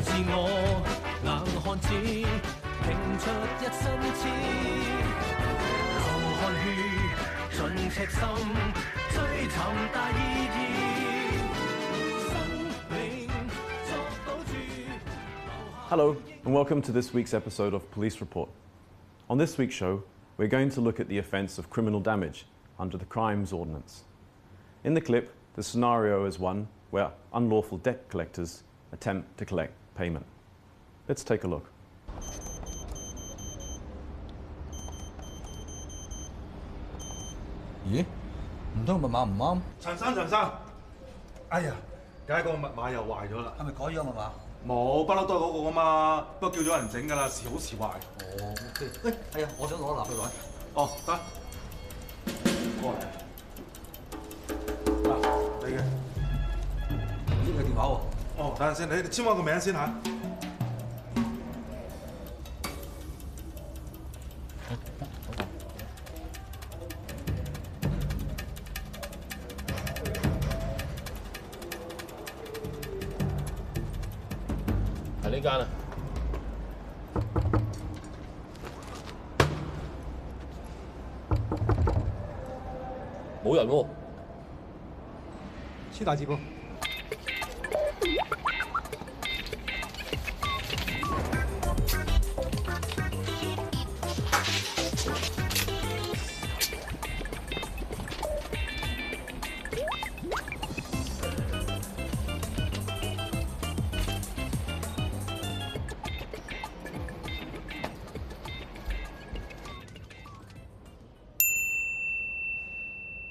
Hello and welcome to this week's episode of Police Report. On this week's show, we're going to look at the offence of criminal damage under the Crimes Ordinance. In the clip, the scenario is one where unlawful debt collectors attempt to collect p a y m e n t Let's take a look. 咦？唔通密码唔啱？陈生，陈生，哎呀，第一个密码又坏咗啦，系咪改咗密码？冇，不嬲都系嗰个啊嘛，不过叫咗人整噶啦，时好时坏。哦，OK。喂，系啊，我想攞，嗱，去攞。哦，得。过嚟。等陣先，你你籤我個名先嚇。係呢間啊，冇人喎，黐打字噃。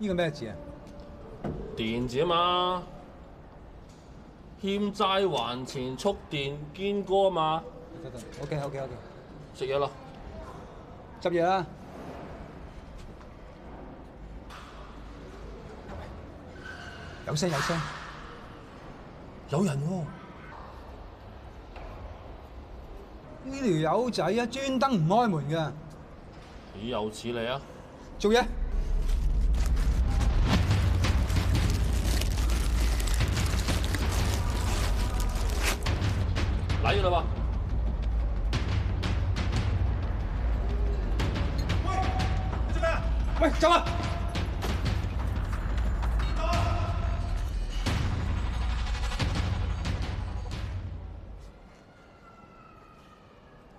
呢个咩字啊？电字啊嘛，欠债还钱，触电坚哥啊嘛。得得。O K O K O K，食嘢咯，执嘢啦。有声有声，有人喎，呢条友仔啊，专登唔开门噶。岂有此理啊？做嘢。来去了吧？喂，阿杰，喂，长官。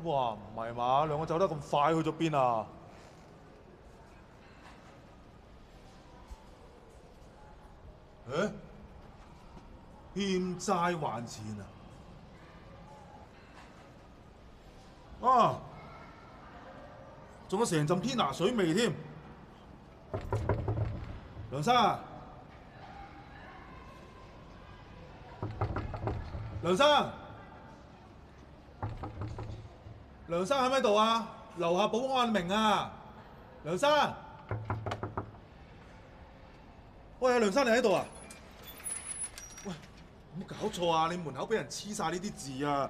哇，唔系嘛，两个走得咁快，去咗边啊？诶，欠债还钱啊！啊，仲有成阵天拿水味添，梁生，梁生，梁生喺唔喺度啊？楼下保安明啊，梁生，喂，梁生你喺度啊？喂，冇搞错啊！你门口俾人黐晒呢啲字啊！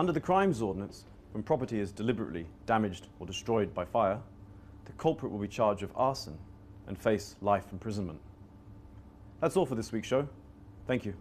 Under the Crimes Ordinance, when property is deliberately damaged or destroyed by fire, the culprit will be charged with arson and face life imprisonment. That's all for this week's show. Thank you.